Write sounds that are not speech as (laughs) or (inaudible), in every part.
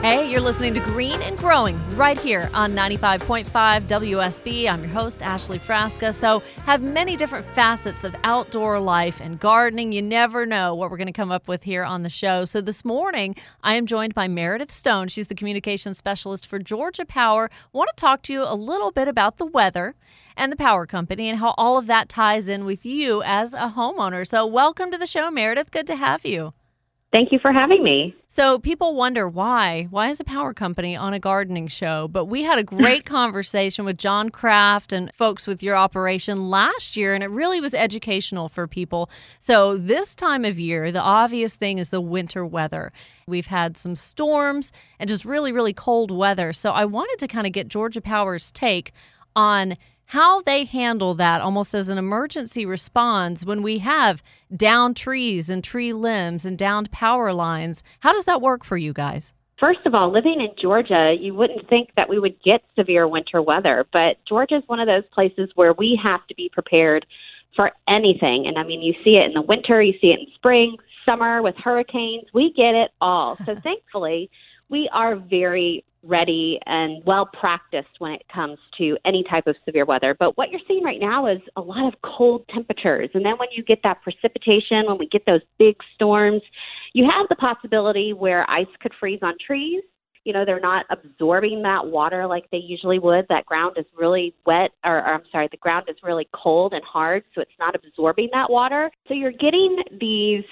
Hey, you're listening to Green and Growing right here on 95.5 WSB. I'm your host, Ashley Frasca. So, have many different facets of outdoor life and gardening. You never know what we're going to come up with here on the show. So, this morning, I am joined by Meredith Stone. She's the communications specialist for Georgia Power. I want to talk to you a little bit about the weather and the power company and how all of that ties in with you as a homeowner. So, welcome to the show, Meredith. Good to have you. Thank you for having me. So, people wonder why. Why is a power company on a gardening show? But we had a great (laughs) conversation with John Kraft and folks with your operation last year, and it really was educational for people. So, this time of year, the obvious thing is the winter weather. We've had some storms and just really, really cold weather. So, I wanted to kind of get Georgia Power's take on how they handle that almost as an emergency response when we have downed trees and tree limbs and downed power lines. How does that work for you guys? First of all, living in Georgia, you wouldn't think that we would get severe winter weather, but Georgia is one of those places where we have to be prepared for anything. And I mean, you see it in the winter, you see it in spring, summer with hurricanes. We get it all. So (laughs) thankfully, we are very ready and well practiced when it comes to any type of severe weather. But what you're seeing right now is a lot of cold temperatures. And then when you get that precipitation, when we get those big storms, you have the possibility where ice could freeze on trees. You know, they're not absorbing that water like they usually would. That ground is really wet, or, or I'm sorry, the ground is really cold and hard, so it's not absorbing that water. So you're getting these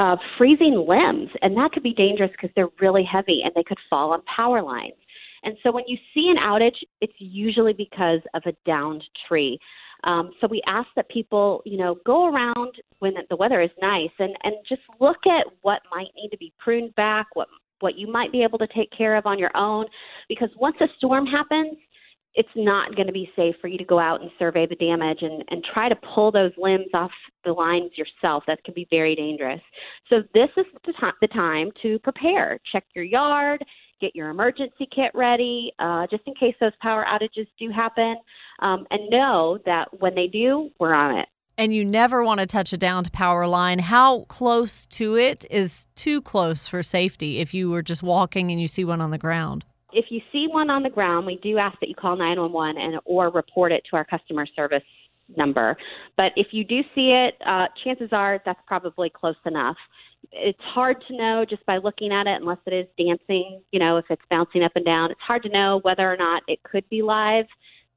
uh, freezing limbs, and that could be dangerous because they're really heavy and they could fall on power lines. And so when you see an outage, it's usually because of a downed tree. Um, so we ask that people, you know, go around when the weather is nice and, and just look at what might need to be pruned back, what what you might be able to take care of on your own, because once a storm happens, it's not going to be safe for you to go out and survey the damage and, and try to pull those limbs off the lines yourself. That can be very dangerous. So this is the, t- the time to prepare. Check your yard, get your emergency kit ready, uh, just in case those power outages do happen, um, and know that when they do, we're on it. And you never want to touch a downed power line. How close to it is too close for safety if you were just walking and you see one on the ground? If you see one on the ground, we do ask that you call 911 and or report it to our customer service number. But if you do see it, uh, chances are that's probably close enough. It's hard to know just by looking at it, unless it is dancing. You know, if it's bouncing up and down, it's hard to know whether or not it could be live.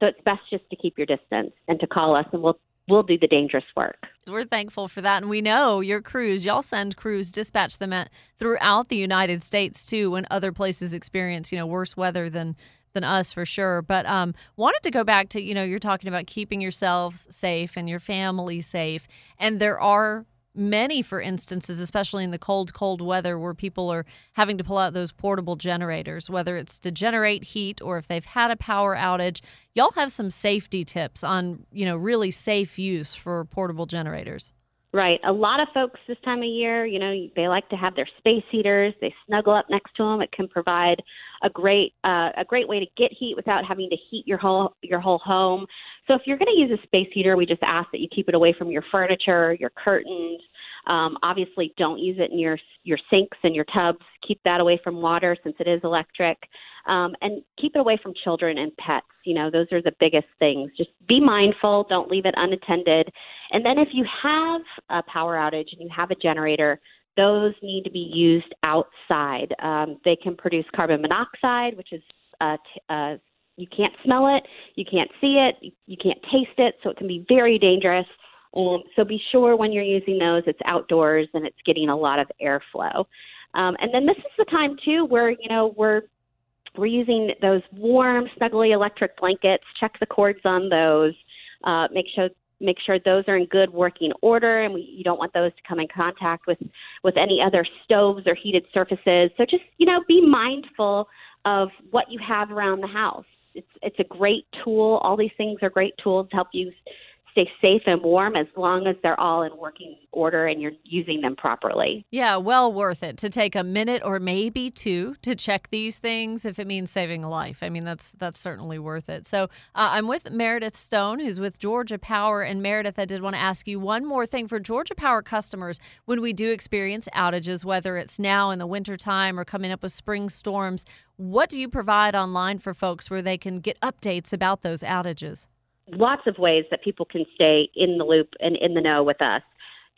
So it's best just to keep your distance and to call us, and we'll we'll do the dangerous work. We're thankful for that. And we know your crews, y'all send crews, dispatch them at, throughout the United States too when other places experience, you know, worse weather than than us for sure. But um, wanted to go back to, you know, you're talking about keeping yourselves safe and your family safe. And there are many, for instances, especially in the cold, cold weather, where people are having to pull out those portable generators, whether it's to generate heat or if they've had a power outage. Y'all have some safety tips on, you know, really safe use for portable generators. Right. A lot of folks this time of year, you know, they like to have their space heaters. They snuggle up next to them. It can provide a great uh, a great way to get heat without having to heat your whole your whole home. So if you're going to use a space heater, we just ask that you keep it away from your furniture, your curtains, Um, obviously, don't use it in your your sinks and your tubs. Keep that away from water since it is electric, um, and keep it away from children and pets. You know, those are the biggest things. Just be mindful. Don't leave it unattended. And then if you have a power outage and you have a generator, those need to be used outside. Um, they can produce carbon monoxide, which is uh, you can't smell it, you can't see it, you can't taste it, so it can be very dangerous. Um, so be sure when you're using those, it's outdoors and it's getting a lot of airflow. Um, and then this is the time too where you know we're we're using those warm, snuggly electric blankets. Check the cords on those. Uh, make sure make sure those are in good working order and we, you don't want those to come in contact with with any other stoves or heated surfaces so just you know be mindful of what you have around the house it's it's a great tool. All these things are great tools to help you stay safe and warm as long as they're all in working order and you're using them properly. Yeah, well worth it to take a minute or maybe two to check these things if it means saving a life. I mean, that's that's certainly worth it. So uh, I'm with Meredith Stone, who's with Georgia Power, and Meredith, I did want to ask you one more thing for Georgia Power customers when we do experience outages, whether it's now in the wintertime or coming up with spring storms. What do you provide online for folks where they can get updates about those outages? Lots of ways that people can stay in the loop and in the know with us.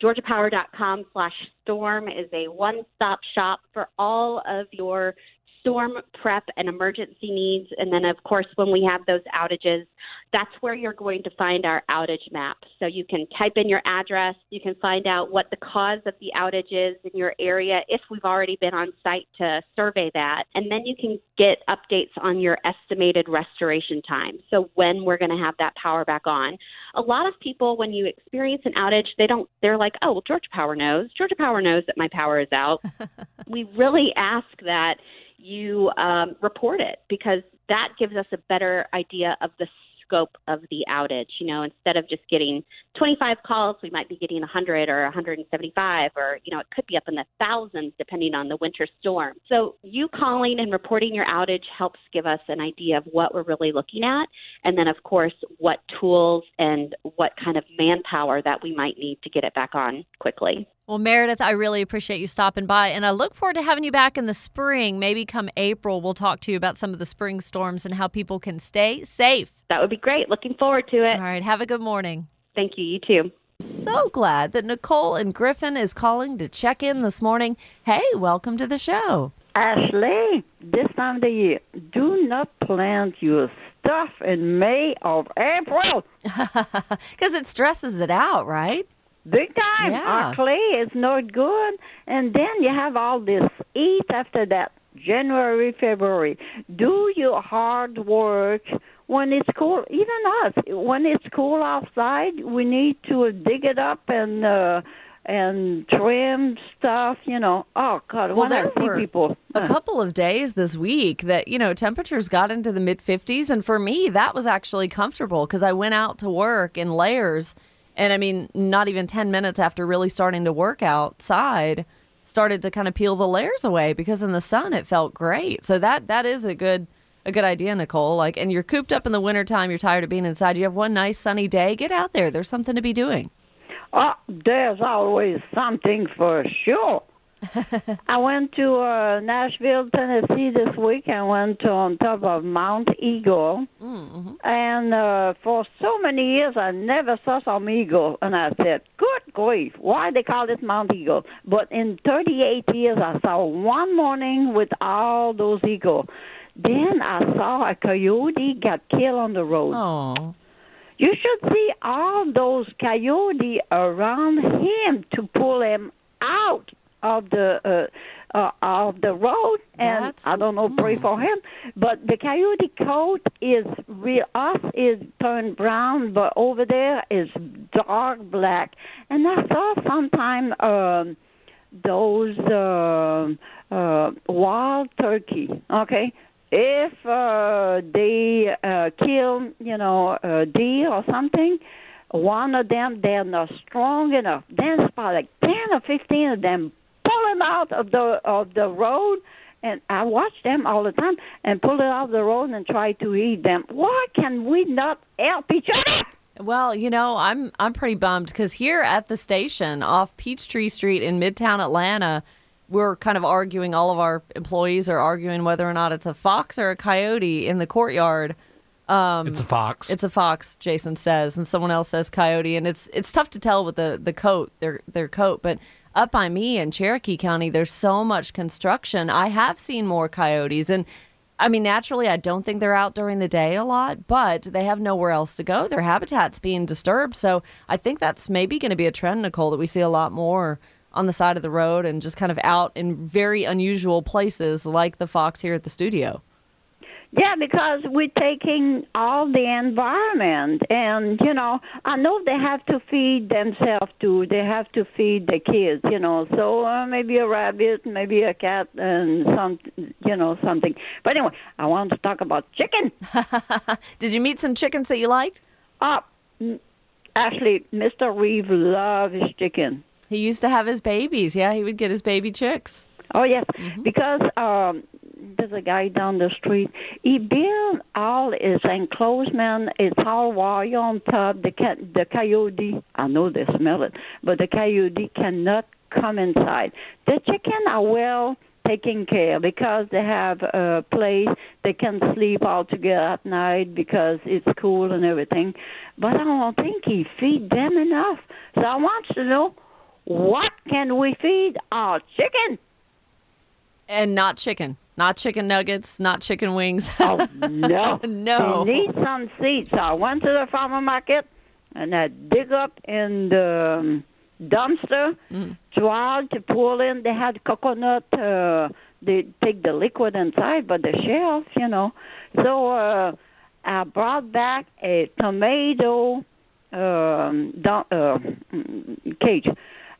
GeorgiaPower.com slash storm is a one stop shop for all of your storm prep and emergency needs. And then, of course, when we have those outages, that's where you're going to find our outage map. So you can type in your address, you can find out what the cause of the outage is in your area if we've already been on site to survey that. And then you can get updates on your estimated restoration time. So when we're going to have that power back on. A lot of people, when you experience an outage, they don't, they're like, oh, well, Georgia Power knows. Georgia Power knows that my power is out. (laughs) we really ask that you um, report it because that gives us a better idea of the scope of the outage. You know, instead of just getting 25 calls, we might be getting 100 or 175, or, you know, it could be up in the thousands depending on the winter storm. So, you calling and reporting your outage helps give us an idea of what we're really looking at. And then, of course, what tools and what kind of manpower that we might need to get it back on quickly. Well, Meredith, I really appreciate you stopping by, and I look forward to having you back in the spring. Maybe come April, we'll talk to you about some of the spring storms and how people can stay safe. That would be great. Looking forward to it. All right. Have a good morning. Thank you. You too. So glad that Nicole and Griffin is calling to check in this morning. Hey, welcome to the show. Ashley, this time of the year, do not plant your stuff in May or April. (laughs) Because it stresses it out, right? Big time. Yeah. Our clay is not good. And then you have all this heat after that. January, February. Do your hard work when it's cool. Even us, when it's cool outside, we need to dig it up and uh, and trim stuff. You know. Oh God, Well, there were people. a couple of days this week that you know temperatures got into the mid 50s and for me that was actually comfortable because i went out to work in layers and i mean not even 10 minutes after really starting to work outside started to kind of peel the layers away because in the sun it felt great. So that that is a good a good idea nicole. Like and you're cooped up in the wintertime you're tired of being inside you have one nice sunny day get out there. There's something to be doing. Oh, there's always something for sure. (laughs) I went to uh, Nashville, Tennessee this week. I went on top of Mount Eagle, and uh, for so many years I never saw some eagle. And I said, "Good grief, why they call it Mount Eagle?" But in 38 years, I saw one morning with all those eagles. Then I saw a coyote got killed on the road. oh You should see all those coyotes around him to pull him out of the uh, uh, of the road, and That's- I don't know, pray for him. But the coyote coat is real. Us is turned brown, but over there is dark black. And I saw sometime um, those uh, uh, wild turkey. Okay, if uh, they uh, kill, you know, a deer or something, one of them they're not strong enough. Then it's about like ten or fifteen of them pull them out of the of the road. And I watch them all the time and pull it out of the road and try to eat them. Why can we not help each other? Well, you know, I'm I'm pretty bummed because here at the station off Peachtree Street in Midtown Atlanta, we're kind of arguing. All of our employees are arguing whether or not it's a fox or a coyote in the courtyard. Um, it's a fox. It's a fox, Jason says, and someone else says coyote, and it's it's tough to tell with the the coat, their their coat. But up by me in Cherokee County, there's so much construction. I have seen more coyotes, and I mean, naturally, I don't think they're out during the day a lot, but they have nowhere else to go. Their habitat's being disturbed, so I think that's maybe going to be a trend, Nicole, that we see a lot more on the side of the road and just kind of out in very unusual places like the fox here at the studio. Yeah, because we're taking all the environment, and you know, I know they have to feed themselves too. They have to feed the kids, you know. So uh, maybe a rabbit, maybe a cat, and some, you know, something. But anyway, I want to talk about chicken. (laughs) Did you meet some chickens that you liked? Uh, actually, Mr. Reeve loves chicken. He used to have his babies. Yeah, he would get his baby chicks. Oh yes, because um, there's a guy down the street. He built all his enclosement. It's all wire on top. The the coyote, I know they smell it, but the coyote cannot come inside. The chicken are well taken care because they have a place they can sleep all together at night because it's cool and everything. But I don't think he feed them enough. So I want to know what can we feed our chicken? And not chicken. Not chicken nuggets, not chicken wings. Oh no, (laughs) No. They need some seeds. So I went to the farmer market and I dig up in the um, dumpster, tried to pull in. They had coconut. Uh, they take the liquid inside, but the shells, you know. So uh, I brought back a tomato um, dum- uh, mm, cage.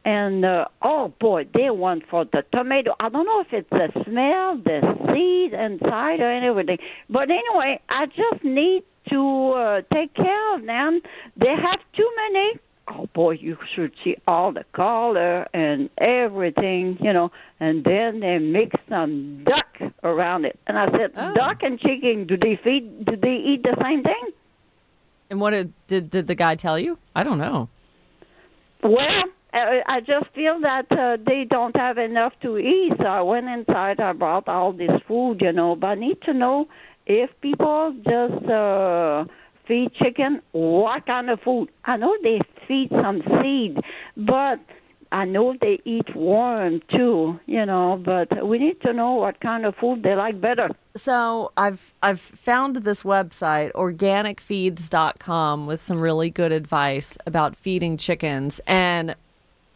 And uh, oh boy, they went for the tomato. I don't know if it's the smell, the seed inside, or anything. But anyway, I just need to uh, take care of them. They have too many. Oh boy, you should see all the color and everything, you know. And then they mix some duck around it. And I said, Oh. duck and chicken, do they feed? Do they eat the same thing? and what did did the guy tell you? I don't know. Well, I just feel that uh, they don't have enough to eat. So I went inside. I brought all this food, you know. But I need to know if people just uh, feed chicken, what kind of food? I know they feed some seed, but I know they eat worm too, you know. But we need to know what kind of food they like better. So I've I've found this website organicfeeds.com with some really good advice about feeding chickens and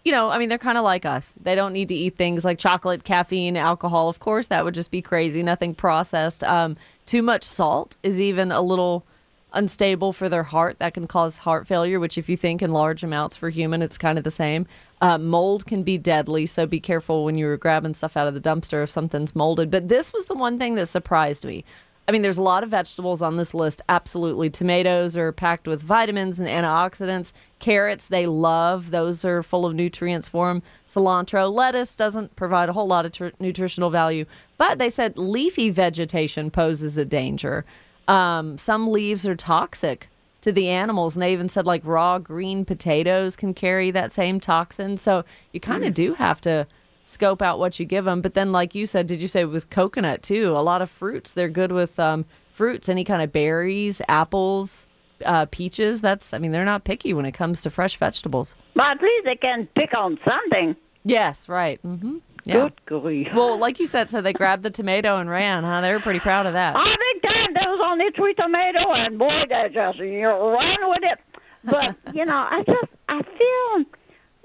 you know, I mean they're kind of like us. They don't need to eat things like chocolate, caffeine, alcohol. Of course, that would just be crazy. Nothing processed. Um, too much salt is even a little unstable for their heart. That can cause heart failure, which, if you think in large amounts for human, it's kind of the same. Uh, mold can be deadly, so be careful when you're grabbing stuff out of the dumpster if something's molded. But this was the one thing that surprised me. I mean, there's a lot of vegetables on this list. Absolutely. Tomatoes are packed with vitamins and antioxidants. Carrots, they love. Those are full of nutrients for them. Cilantro, lettuce doesn't provide a whole lot of tr- nutritional value. But they said leafy vegetation poses a danger. Um, some leaves are toxic to the animals, and they even said like raw green potatoes can carry that same toxin. So you kind of do have to scope out what you give them. But then, like you said, did you say with coconut too? A lot of fruits, they're good with um, fruits, any kind of berries, apples, uh, peaches. That's, I mean, they're not picky when it comes to fresh vegetables. But at least they can pick on something. Yes, right. Mm-hmm. Yeah. Good grief. Well, like you said, so they grabbed the tomato and ran, huh? They were pretty proud of that. Oh, big time. There was only three tomato, and boy, they just you ran with it. But you know, I just I feel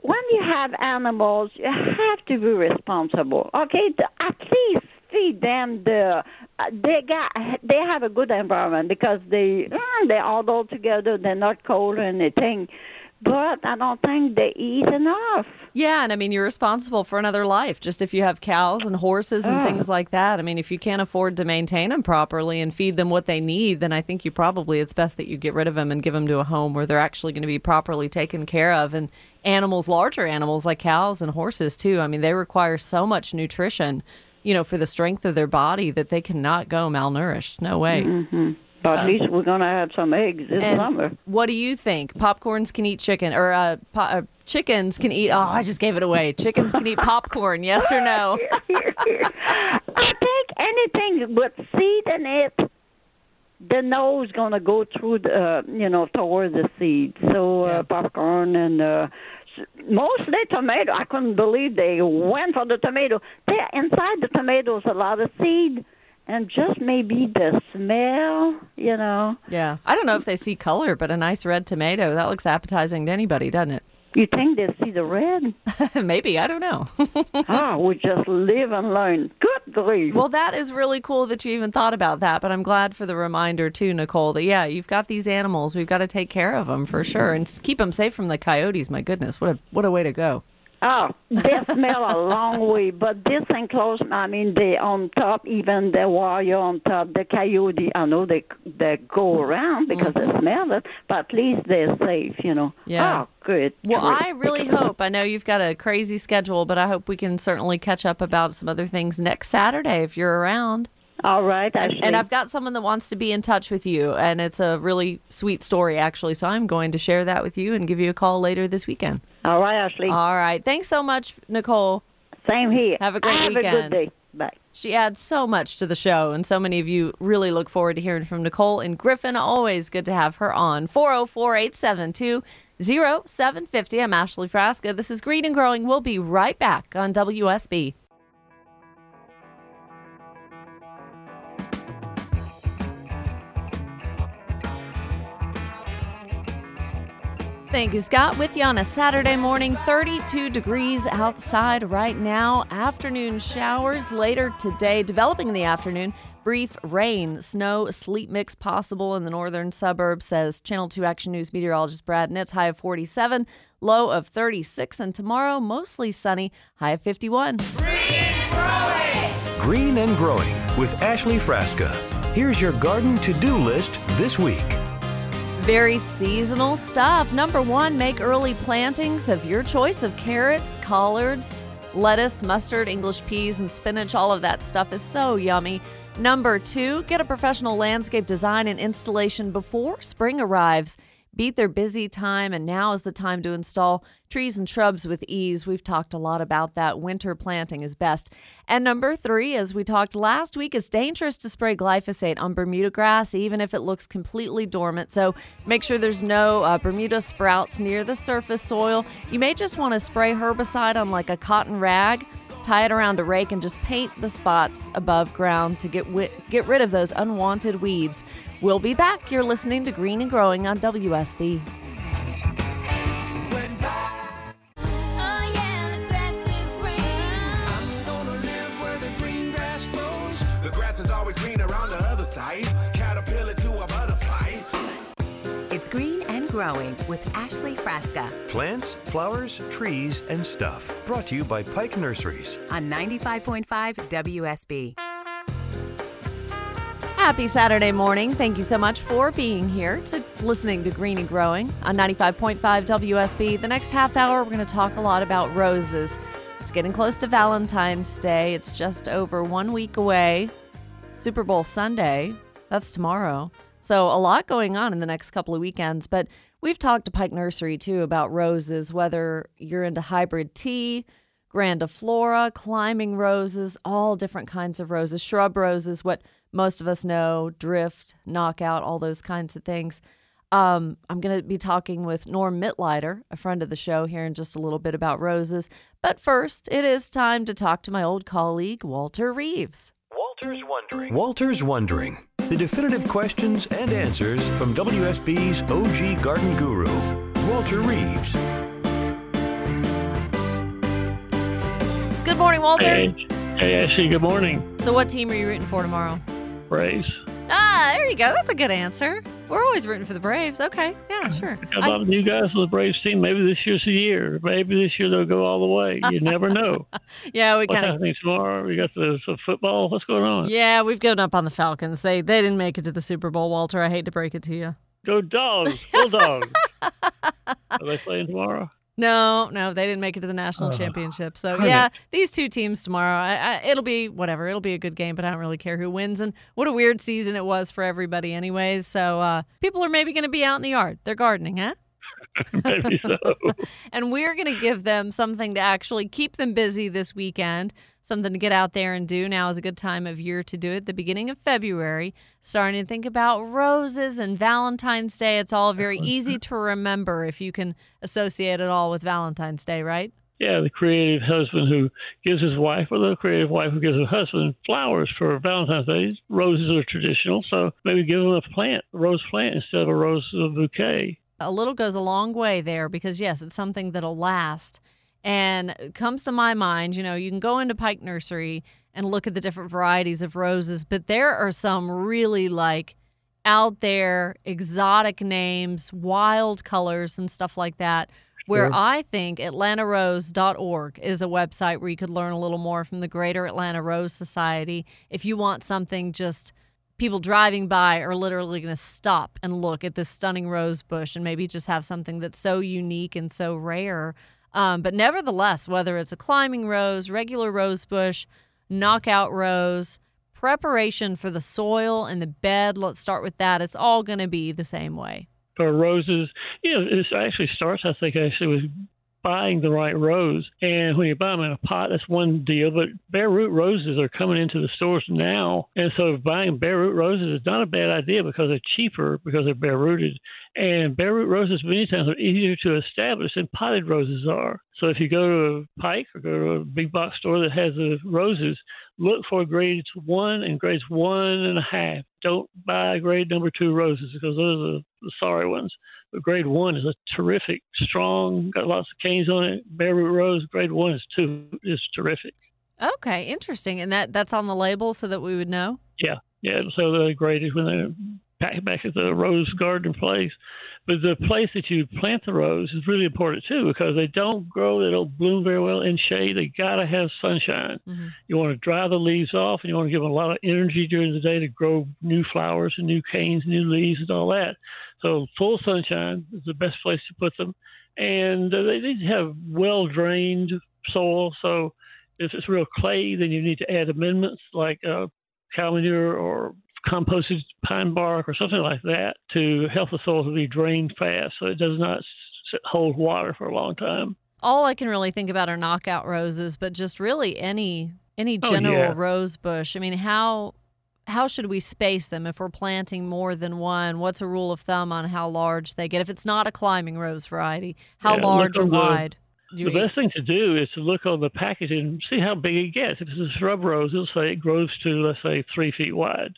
when you have animals, you have to be responsible. Okay, at least feed them the. Uh, they got they have a good environment because they mm, they all go together. They're not cold or anything. But I don't think they eat enough. Yeah, and I mean, you're responsible for another life. Just if you have cows and horses and things like that. I mean, if you can't afford to maintain them properly and feed them what they need, then I think you probably, it's best that you get rid of them and give them to a home where they're actually going to be properly taken care of. And animals, larger animals like cows and horses, too, I mean, they require so much nutrition, you know, for the strength of their body that they cannot go malnourished. No way. But at least we're gonna have some eggs this And summer. what do you think? Popcorns can eat chicken, or uh, po- uh, chickens can eat? Oh, I just gave it away. Chickens can eat popcorn. Yes or no? (laughs) I think anything with seed in it, the nose gonna go through the, uh, you know, toward the seed. So uh, popcorn and uh, mostly tomato. I couldn't believe they went for the tomato. There inside the tomatoes a lot of seed, and just maybe the smell, you know. Yeah. I don't know if they see color, but a nice red tomato that looks appetizing to anybody, doesn't it? You think they see the red? (laughs) Maybe I don't know. (laughs) ah, we just live and learn. Good grief. Well, that is really cool that you even thought about that. But I'm glad for the reminder too, Nicole. That yeah, you've got these animals. We've got to take care of them for sure and keep them safe from the coyotes. My goodness, what a what a way to go. Oh, (laughs) they smell a long way, but this enclosure, I mean, they on top, even the warrior on top, the coyote, I know they they go around because they smell it, but at least they're safe, you know. Yeah. Oh, good. Well, grief. I really hope. I know you've got a crazy schedule, but I hope we can certainly catch up about some other things next Saturday if you're around. All right, And, Ashley. and I've got someone that wants to be in touch with you, and it's a really sweet story, actually. So I'm going to share that with you and give you a call later this weekend. All right, Ashley. All right. Thanks so much, Nicole. Same here. Have a great Have weekend. a good day. Bye. She adds so much to the show, and so many of you really look forward to hearing from Nicole and Griffin. Always good to have her on. 404 872 0750. I'm Ashley Frasca. This is Green and Growing. We'll be right back on WSB. Thank you, Scott. With you on a Saturday morning, 32 degrees outside right now. Afternoon showers later today, developing in the afternoon. Brief rain, snow, sleet mix possible in the northern suburbs, says Channel 2 Action News meteorologist Brad Nitz. High of 47, low of 36, and tomorrow mostly sunny, high of 51. Green and Growing with Ashley Frasca. Here's your garden to do list this week. Very seasonal stuff. Number one, make early plantings of your choice of carrots, collards, lettuce, mustard, English peas, and spinach. All of that stuff is so yummy. Number two, get a professional landscape design and installation before spring arrives. Beat their busy time, and now is the time to install trees and shrubs with ease. We've talked a lot about that. Winter planting is best. And number three, as we talked last week, it's dangerous to spray glyphosate on Bermuda grass, even if it looks completely dormant. So make sure there's no uh, Bermuda sprouts near the surface soil. You may just want to spray herbicide on like a cotton rag tie it around a rake and just paint the spots above ground to get wi- get rid of those unwanted weeds. We'll be back. You're listening to Green and Growing on WSB. Growing with Ashley Frasca Plants, flowers, trees, and stuff. Brought to you by Pike Nurseries. on 95.5 WSB. Happy Saturday morning. Thank you so much for being here to listening to Green and Growing on 95.5 WSB. The next half hour, we're going to talk a lot about roses. It's getting close to Valentine's Day. It's just over one week away. Super Bowl Sunday, that's tomorrow. So, a lot going on in the next couple of weekends. But we've talked to Pike Nursery too about roses, whether you're into hybrid tea, grandiflora, climbing roses, all different kinds of roses, shrub roses, what most of us know, drift, knockout, all those kinds of things. Um, I'm going to be talking with Norm Mitleider, a friend of the show, here in just a little bit about roses. But first, it is time to talk to my old colleague, Walter Reeves. Walter's Wondering. Walter's Wondering. The definitive questions and answers from WSB's OG garden guru, Walter Reeves. Good morning, Walter. Hey, hey, Ashley. Good morning. So, what team are you rooting for tomorrow? Braves. Ah, there you go. That's a good answer. We're always rooting for the Braves. Okay, yeah, (laughs) sure. Lot of new guys on the Braves team. Maybe this year's the year. Maybe this year they'll go all the way. You (laughs) never know. yeah, we kind of. happening tomorrow? We got the, the football. What's going on? Yeah, we've given up on the Falcons. They they didn't make it to the Super Bowl, Walter. I hate to break it to you. Go dogs. Bulldogs. (laughs) Are they playing tomorrow? No, no, they didn't make it to the national Uh, championship. So yeah, these two teams tomorrow. I, I, it'll be whatever. It'll be a good game, but I don't really care who wins. And what a weird season it was for everybody, anyways. So uh, people are maybe going to be out in the yard. They're gardening, huh? (laughs) Maybe so. (laughs) and we're going to give them something to actually keep them busy this weekend, something to get out there and do. Now is a good time of year to do it. The beginning of February, starting to think about roses and Valentine's Day. It's all very easy to remember if you can associate it all with Valentine's Day, right? Yeah, the creative husband who gives his wife, or the creative wife who gives her husband flowers for Valentine's Day. Roses are traditional, so maybe give them a plant, a rose plant, instead of a rose bouquet. A little goes a long way there because yes, it's something that'll last. And it comes to my mind, you know, you can go into Pike Nursery and look at the different varieties of roses, but there are some really like out there exotic names, wild colors and stuff like that. Where Sure. I think atlantarose.org is a website where you could learn a little more from the Greater Atlanta Rose Society. If you want something just people driving by are literally going to stop and look at this stunning rose bush and maybe just have something that's so unique and so rare. Um, but nevertheless, whether it's a climbing rose, regular rose bush, knockout rose, preparation for the soil and the bed, let's start with that. It's all going to be the same way. for roses. You know, it actually starts, I think, actually with buying the right rose. And when you buy them in a pot, that's one deal. But bare root roses are coming into the stores now, and so buying bare root roses is not a bad idea because they're cheaper because they're bare rooted. And bare root roses many times are easier to establish than potted roses are. So if you go to a Pike or go to a big box store that has the roses, look for grades one and grades one and a half. Don't buy grade number two roses because those are the sorry ones. But grade one is a terrific, strong, got lots of canes on it. Bare root rose, grade one is two is terrific. Okay, interesting. And that that's on the label so that we would know. Yeah, yeah. So the grade is when they're back back at the rose garden place. But the place that you plant the rose is really important too because they don't grow, they don't bloom very well in shade. They gotta have sunshine. Mm-hmm. You want to dry the leaves off, and you want to give them a lot of energy during the day to grow new flowers and new canes, new leaves, and all that. So full sunshine is the best place to put them, and uh, they need to have well drained soil. So if it's real clay, then you need to add amendments like uh, cow manure or composted pine bark or something like that to help the soil to be drained fast so it does not hold water for a long time. All I can really think about are knockout roses, but just really any any Oh, general yeah. rose bush. I mean, how how should we space them if we're planting more than one? What's a rule of thumb on how large they get? If it's not a climbing rose variety, how Yeah, large or the- wide? do The best thing to do is to look on the package and see how big it gets. If it's a shrub rose, it'll say it grows to, let's say, three feet wide.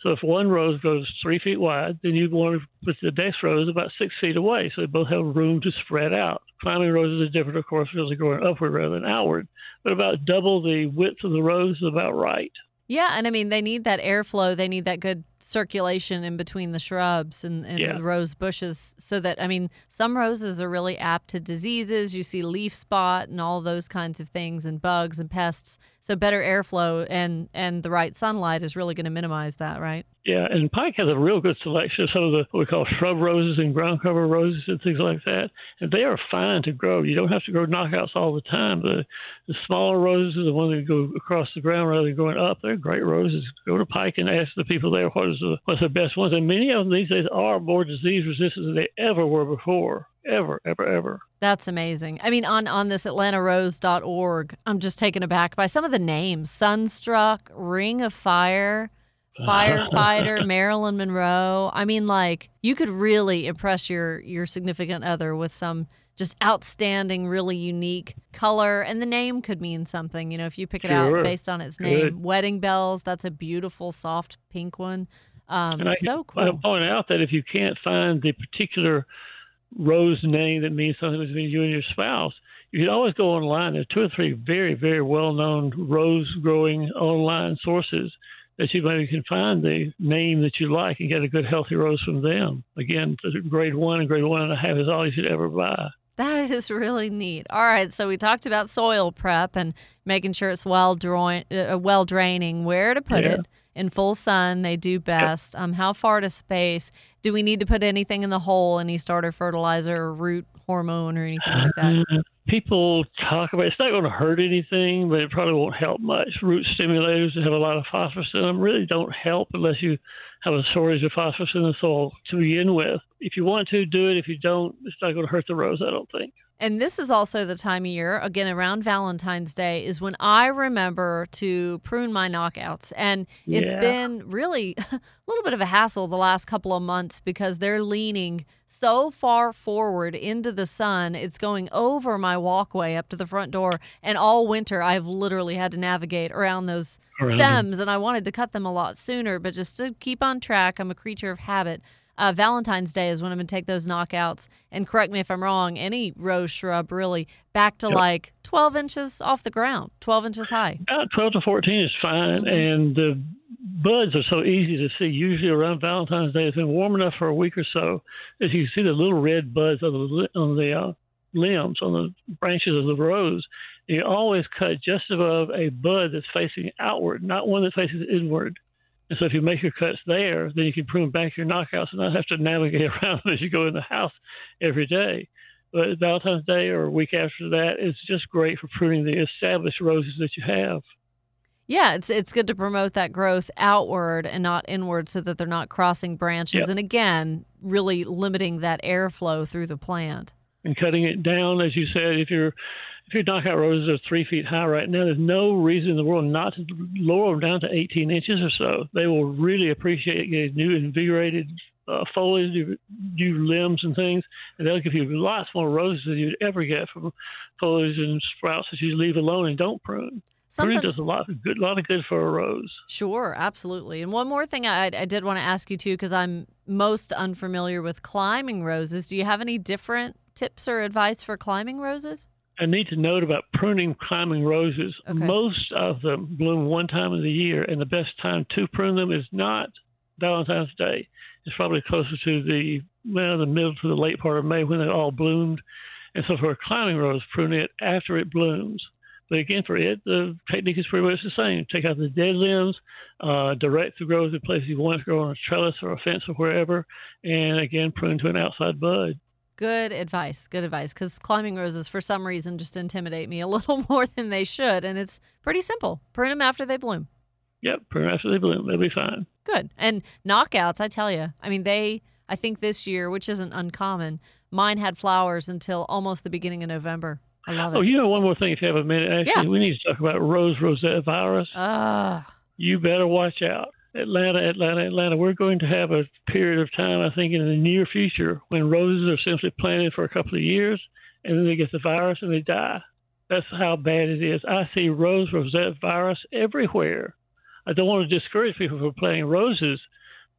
So if one rose grows three feet wide, then you'd want to put the next rose about six feet away so they both have room to spread out. Climbing roses are different, of course, because they're growing upward rather than outward. But about double the width of the rose is about right. Yeah, and I mean they need that airflow. They need that good circulation in between the shrubs and, and Yeah. the rose bushes, so that I mean some roses are really apt to diseases. You see leaf spot and all those kinds of things, and bugs and pests. So better airflow and and the right sunlight is really going to minimize that, right? Yeah, and Pike has a real good selection of some of the what we call shrub roses and ground cover roses and things like that. And they are fine to grow. You don't have to grow knockouts all the time. The the smaller roses, the ones that go across the ground rather than going up, they're great roses. Go to Pike and ask the people there what is the uh, what's the best ones. And many of them these days are more disease resistant than they ever were before. Ever, ever, ever. That's amazing. I mean, on on this AtlantaRose.org, I'm just taken aback by some of the names: Sunstruck, Ring of Fire, uh-huh. Firefighter, (laughs) Marilyn Monroe. I mean, like you could really impress your your significant other with some just outstanding, really unique color, and the name could mean something. You know, if you pick it Sure. out based on its name. Good. Wedding Bells. That's a beautiful, soft pink one. Um, And I, so cool. point out that if you can't find the particular rose name that means something between you and your spouse, you can always go online. There are two or three very, very well known rose growing online sources that you maybe can find the name that you like and get a good healthy rose from them. Again, grade one and grade one and a half is all you should ever buy. That is really neat. All right, so we talked about soil prep and making sure it's well drain, uh, well draining. Where to put Yeah. it in full sun? They do best. Um, how far to space? Do we need to put anything in the hole? Any starter fertilizer, or root hormone or anything like that? Uh, people talk about it's not going to hurt anything, but it probably won't help much. Root stimulators that have a lot of phosphorus in them really don't help unless you have a shortage of phosphorus in the soil to begin with. If you want to, do it. If you don't, it's not going to hurt the rose, I don't think. And this is also the time of year, again, around Valentine's Day, is when I remember to prune my knockouts. And it's Yeah. been really (laughs) a little bit of a hassle the last couple of months because they're leaning so far forward into the sun. It's going over my walkway up to the front door. And all winter, I've literally had to navigate around those Around stems. And I wanted to cut them a lot sooner, but just to keep on track, I'm a creature of habit. Uh, Valentine's Day is when I'm going to take those knockouts. And correct me if I'm wrong, any rose shrub really back to Yep. like 12 inches off the ground, 12 inches high. About 12 to 14 is fine, and the buds are so easy to see. Usually around Valentine's Day, it's been warm enough for a week or so that you can see the little red buds on the on the uh, limbs, on the branches of the rose. You always cut just above a bud that's facing outward, not one that faces inward. And so if you make your cuts there, then you can prune back your knockouts and not have to navigate (laughs) around as you go in the house every day. But Valentine's Day or a week after that is just great for pruning the established roses that you have. Yeah, it's it's good to promote that growth outward and not inward so that they're not crossing branches Yep. and again, really limiting that airflow through the plant. and cutting it down, as you said, if your if your knockout roses are three feet high right now, there's no reason in the world not to lower them down to 18 inches or so. They will really appreciate getting new invigorated uh, foliage, new, new limbs and things, and they'll give you lots more roses than you'd ever get from foliage and sprouts that you leave alone and don't prune. Something- does a lot of good, lot of good for a rose. Sure, absolutely. And one more thing I, I did want to ask you too, because I'm most unfamiliar with climbing roses. Do you have any different tips or advice for climbing roses? I need to note about pruning climbing roses. Most of them bloom one time of the year, and the best time to prune them is not Valentine's Day. It's probably closer to the well, the middle to the late part of May when they all bloomed. And so for a climbing rose, prune it after it blooms. But again, for it, the technique is pretty much the same. Take out the dead limbs, uh, direct the growth to places you want to grow on a trellis or a fence or wherever, and again, prune to an outside bud. Good advice. Good advice. Because climbing roses, for some reason, just intimidate me a (laughs) little more than they should. And it's pretty simple prune them after they bloom. Yep, prune after they bloom. They'll be fine. Good. And knockouts, I tell you, I mean, they, I think this year, which isn't uncommon, mine had flowers until almost the beginning of November. I love it. Oh, you know, one more thing, if you have a minute, actually, Yeah. we need to talk about rose rosette virus. Ah. You better watch out. Atlanta, Atlanta, Atlanta. We're going to have a period of time, I think, in the near future when roses are simply planted for a couple of years and then they get the virus and they die. That's how bad it is. I see rose rosette virus everywhere. I don't want to discourage people from planting roses,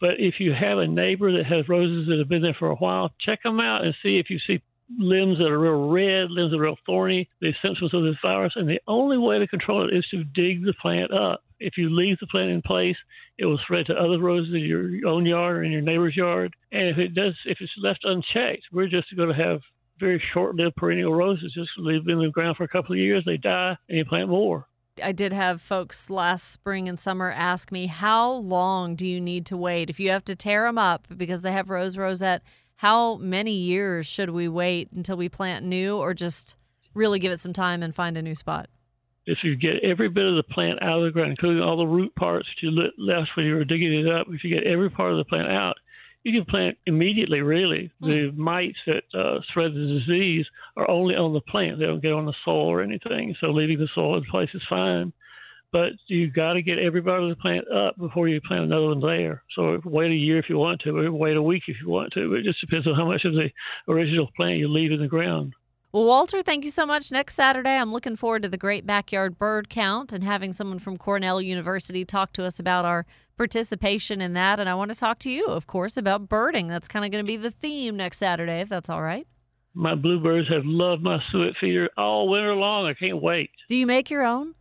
but if you have a neighbor that has roses that have been there for a while, check them out and see if you see limbs that are real red, limbs that are real thorny, the symptoms of this virus. And the only way to control it is to dig the plant up. If you leave the plant in place, it will spread to other roses in your own yard or in your neighbor's yard. And if it does, if it's left unchecked, we're just going to have very short-lived perennial roses. Just leave them in the ground for a couple of years, they die, and you plant more. I did have folks last spring and summer ask me, how long do you need to wait? If you have to tear them up because they have rose rosette, how many years should we wait until we plant new or just really give it some time and find a new spot? if you get every bit of the plant out of the ground, including all the root parts that you left when you were digging it up, if you get every part of the plant out, you can plant immediately, really. The mites that uh, spread the disease are only on the plant. They don't get on the soil or anything. So leaving the soil in place is fine. But you got to get every the plant up before you plant another one there. So wait a year if you want to, or wait a week if you want to. It just depends on how much of the original plant you leave in the ground. Well, Walter, thank you so much. Next Saturday, I'm looking forward to the Great Backyard Bird Count and having someone from Cornell University talk to us about our participation in that. And I want to talk to you, of course, about birding. That's kind of going to be the theme next Saturday, if that's all right. My bluebirds have loved my suet feeder all winter long. I can't wait. Do you make your own?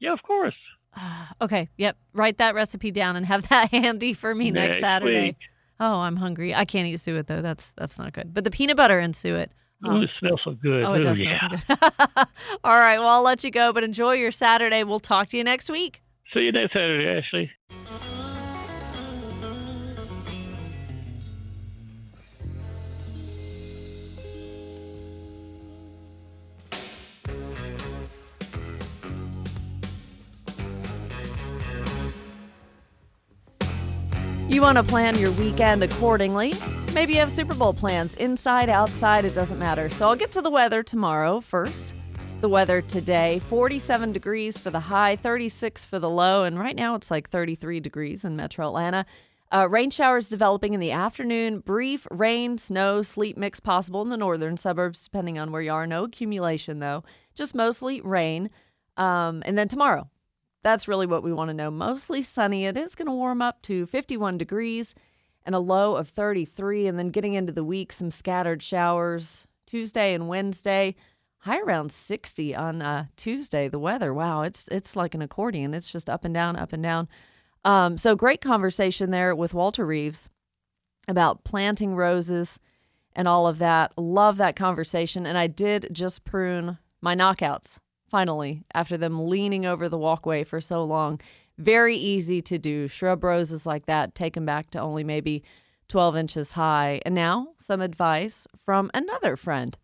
Yeah, of course. (sighs) Okay, yep. Write that recipe down and have (laughs) that handy for me next, Next Saturday. week. Oh, I'm hungry. I can't eat suet though. That's that's not good. But the peanut butter and suet. Ooh, um, it smells so good. Oh, it Ooh, does yeah. smell so good. (laughs) All right, well, I'll let you go, but enjoy your Saturday. We'll talk to you next week. See you next Saturday, Ashley. You want to plan your weekend accordingly. Maybe you have Super Bowl plans, inside, outside, it doesn't matter. So I'll get to the weather tomorrow first. The weather today 47 degrees for the high, 36 for the low, and right now it's like 33 degrees in metro Atlanta. Uh, rain showers developing in the afternoon. Brief rain, snow, sleet mix possible in the northern suburbs, depending on where you are. No accumulation, though. Just mostly rain. Um, and then tomorrow, that's really what we want to know. Mostly sunny. It is going to warm up to 51 degrees and a low of 33. And then getting into the week, some scattered showers Tuesday and Wednesday. High around 60 on uh, Tuesday. The weather, wow, it's it's like an accordion. It's just up and down, up and down. Um, so great conversation there with Walter Reeves about planting roses and all of that. Love that conversation. And I did just prune my knockouts finally, after them leaning over the walkway for so long. Very easy to do. Shrub roses like that, take them back to only maybe 12 inches high. And now, some advice from another friend.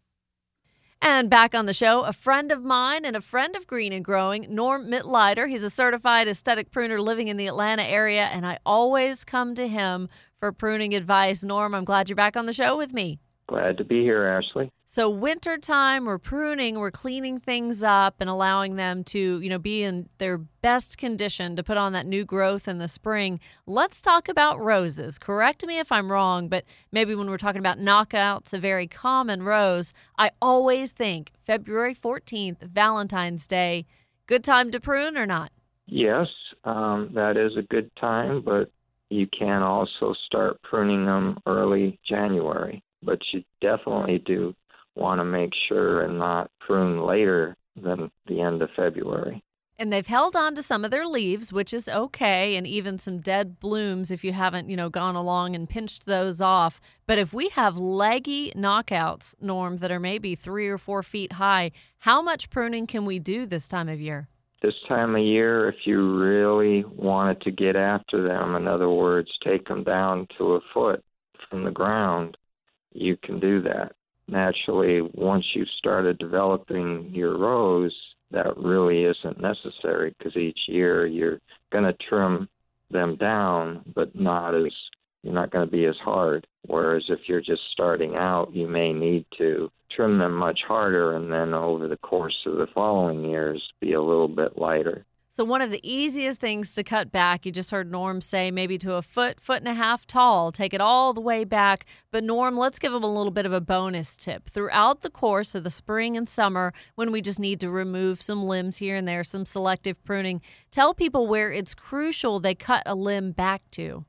And back on the show, a friend of mine and a friend of Green and Growing, Norm Mitleider. He's a certified aesthetic pruner living in the Atlanta area, and I always come to him for pruning advice. Norm, I'm glad you're back on the show with me. Glad to be here, Ashley. So wintertime, we're pruning, we're cleaning things up and allowing them to, you know, be in their best condition to put on that new growth in the spring. Let's talk about roses. Correct me if I'm wrong, but maybe when we're talking about knockouts, a very common rose, I always think February 14th, Valentine's Day, good time to prune or not? Yes, um, that is a good time, but you can also start pruning them early January but you definitely do want to make sure and not prune later than the end of February. And they've held on to some of their leaves, which is okay, and even some dead blooms if you haven't, you know, gone along and pinched those off. But if we have leggy knockouts, Norm, that are maybe three or four feet high, how much pruning can we do this time of year? This time of year, if you really wanted to get after them, in other words, take them down to a foot from the ground, you can do that. Naturally, once you've started developing your rows, that really isn't necessary because each year you're going to trim them down, but not as you're not going to be as hard. Whereas if you're just starting out, you may need to trim them much harder and then over the course of the following years be a little bit lighter. So, one of the easiest things to cut back, you just heard Norm say, maybe to a foot, foot and a half tall, take it all the way back. But, Norm, let's give them a little bit of a bonus tip. Throughout the course of the spring and summer, when we just need to remove some limbs here and there, some selective pruning, tell people where it's crucial they cut a limb back to.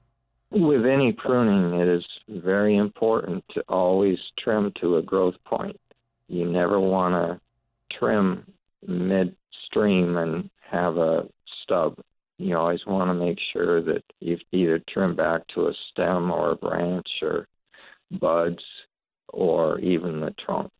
With any pruning, it is very important to always trim to a growth point. You never want to trim midstream and have a stub. You always want to make sure that you've either trimmed back to a stem or a branch or buds or even the trunk.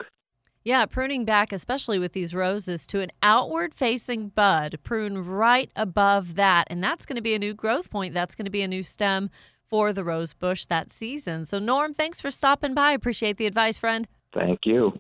Yeah, pruning back, especially with these roses, to an outward facing bud. Prune right above that. And that's going to be a new growth point. That's going to be a new stem for the rose bush that season. So, Norm, thanks for stopping by. Appreciate the advice, friend. Thank you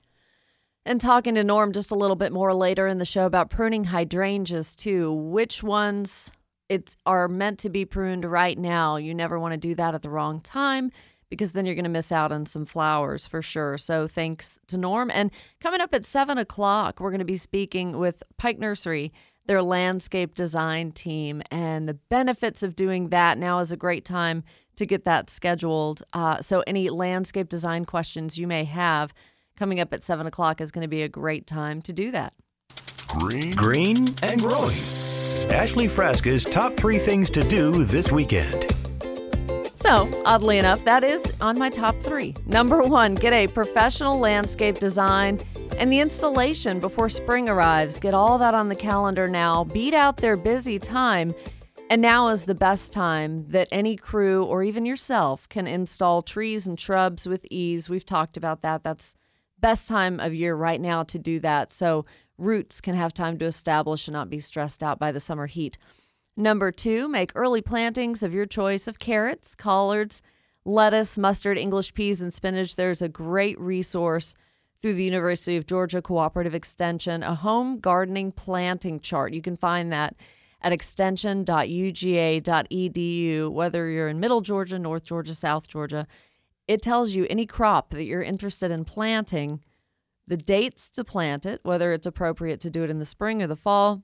and talking to Norm just a little bit more later in the show about pruning hydrangeas too. Which ones it's are meant to be pruned right now. You never want to do that at the wrong time because then you're going to miss out on some flowers for sure. So thanks to Norm. And coming up at seven o'clock, we're going to be speaking with Pike Nursery, their landscape design team, and the benefits of doing that. Now is a great time to get that scheduled. Uh, so any landscape design questions you may have coming up at 7 o'clock is going to be a great time to do that. Green, Green and growing. Ashley Frasca's top three things to do this weekend. So, oddly enough, that is on my top three. Number one, get a professional landscape design and the installation before spring arrives. Get all that on the calendar now. Beat out their busy time. And now is the best time that any crew or even yourself can install trees and shrubs with ease. We've talked about that. That's best time of year right now to do that so roots can have time to establish and not be stressed out by the summer heat. Number two, make early plantings of your choice of carrots, collards, lettuce, mustard, English peas, and spinach. There's a great resource through the University of Georgia Cooperative Extension, a home gardening planting chart. You can find that at extension.uga.edu, whether you're in Middle Georgia, North Georgia, South Georgia. It tells you any crop that you're interested in planting, the dates to plant it, whether it's appropriate to do it in the spring or the fall,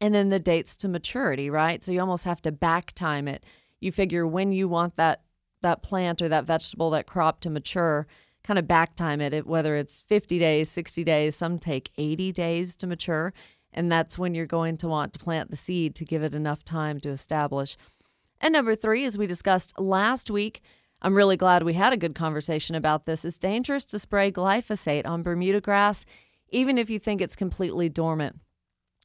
and then the dates to maturity, right? So you almost have to back time it. You figure when you want that that plant or that vegetable, that crop to mature, kind of back time it, whether it's 50 days, 60 days, some take 80 days to mature. And that's when you're going to want to plant the seed to give it enough time to establish. And number three, as we discussed last week, I'm really glad we had a good conversation about this. It's dangerous to spray glyphosate on Bermuda grass, even if you think it's completely dormant.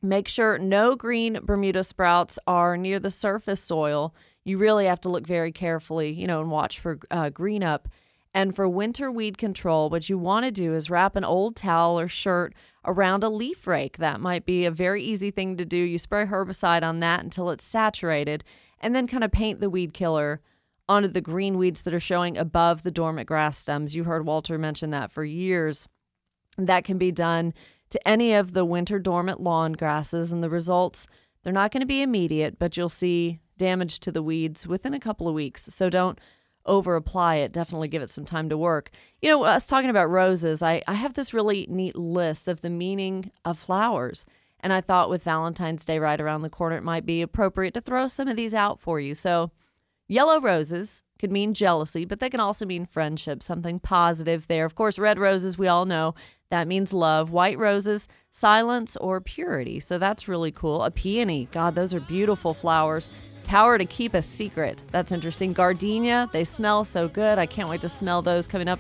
Make sure no green Bermuda sprouts are near the surface soil. You really have to look very carefully, you know, and watch for uh, green up. And for winter weed control, what you want to do is wrap an old towel or shirt around a leaf rake. That might be a very easy thing to do. You spray herbicide on that until it's saturated, and then kind of paint the weed killer onto the green weeds that are showing above the dormant grass stems. You heard Walter mention that for years. That can be done to any of the winter dormant lawn grasses, and the results, they're not going to be immediate, but you'll see damage to the weeds within a couple of weeks. So don't over apply it. Definitely give it some time to work. You know, us talking about roses, I, I have this really neat list of the meaning of flowers. And I thought with Valentine's Day right around the corner, it might be appropriate to throw some of these out for you. So, yellow roses could mean jealousy, but they can also mean friendship, something positive there. Of course, red roses, we all know that means love. White roses, silence or purity. So that's really cool. A peony, God, those are beautiful flowers. Power to keep a secret. That's interesting. Gardenia, they smell so good. I can't wait to smell those coming up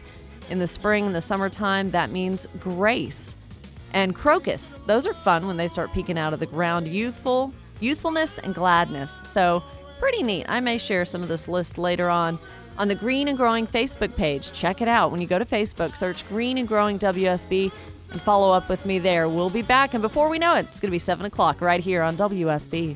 in the spring and the summertime. That means grace. And crocus, those are fun when they start peeking out of the ground. Youthful, youthfulness, and gladness. So pretty neat. I may share some of this list later on on the Green and Growing Facebook page. Check it out. When you go to Facebook, search Green and Growing WSB and follow up with me there. We'll be back. And before we know it, it's going to be 7 o'clock right here on WSB.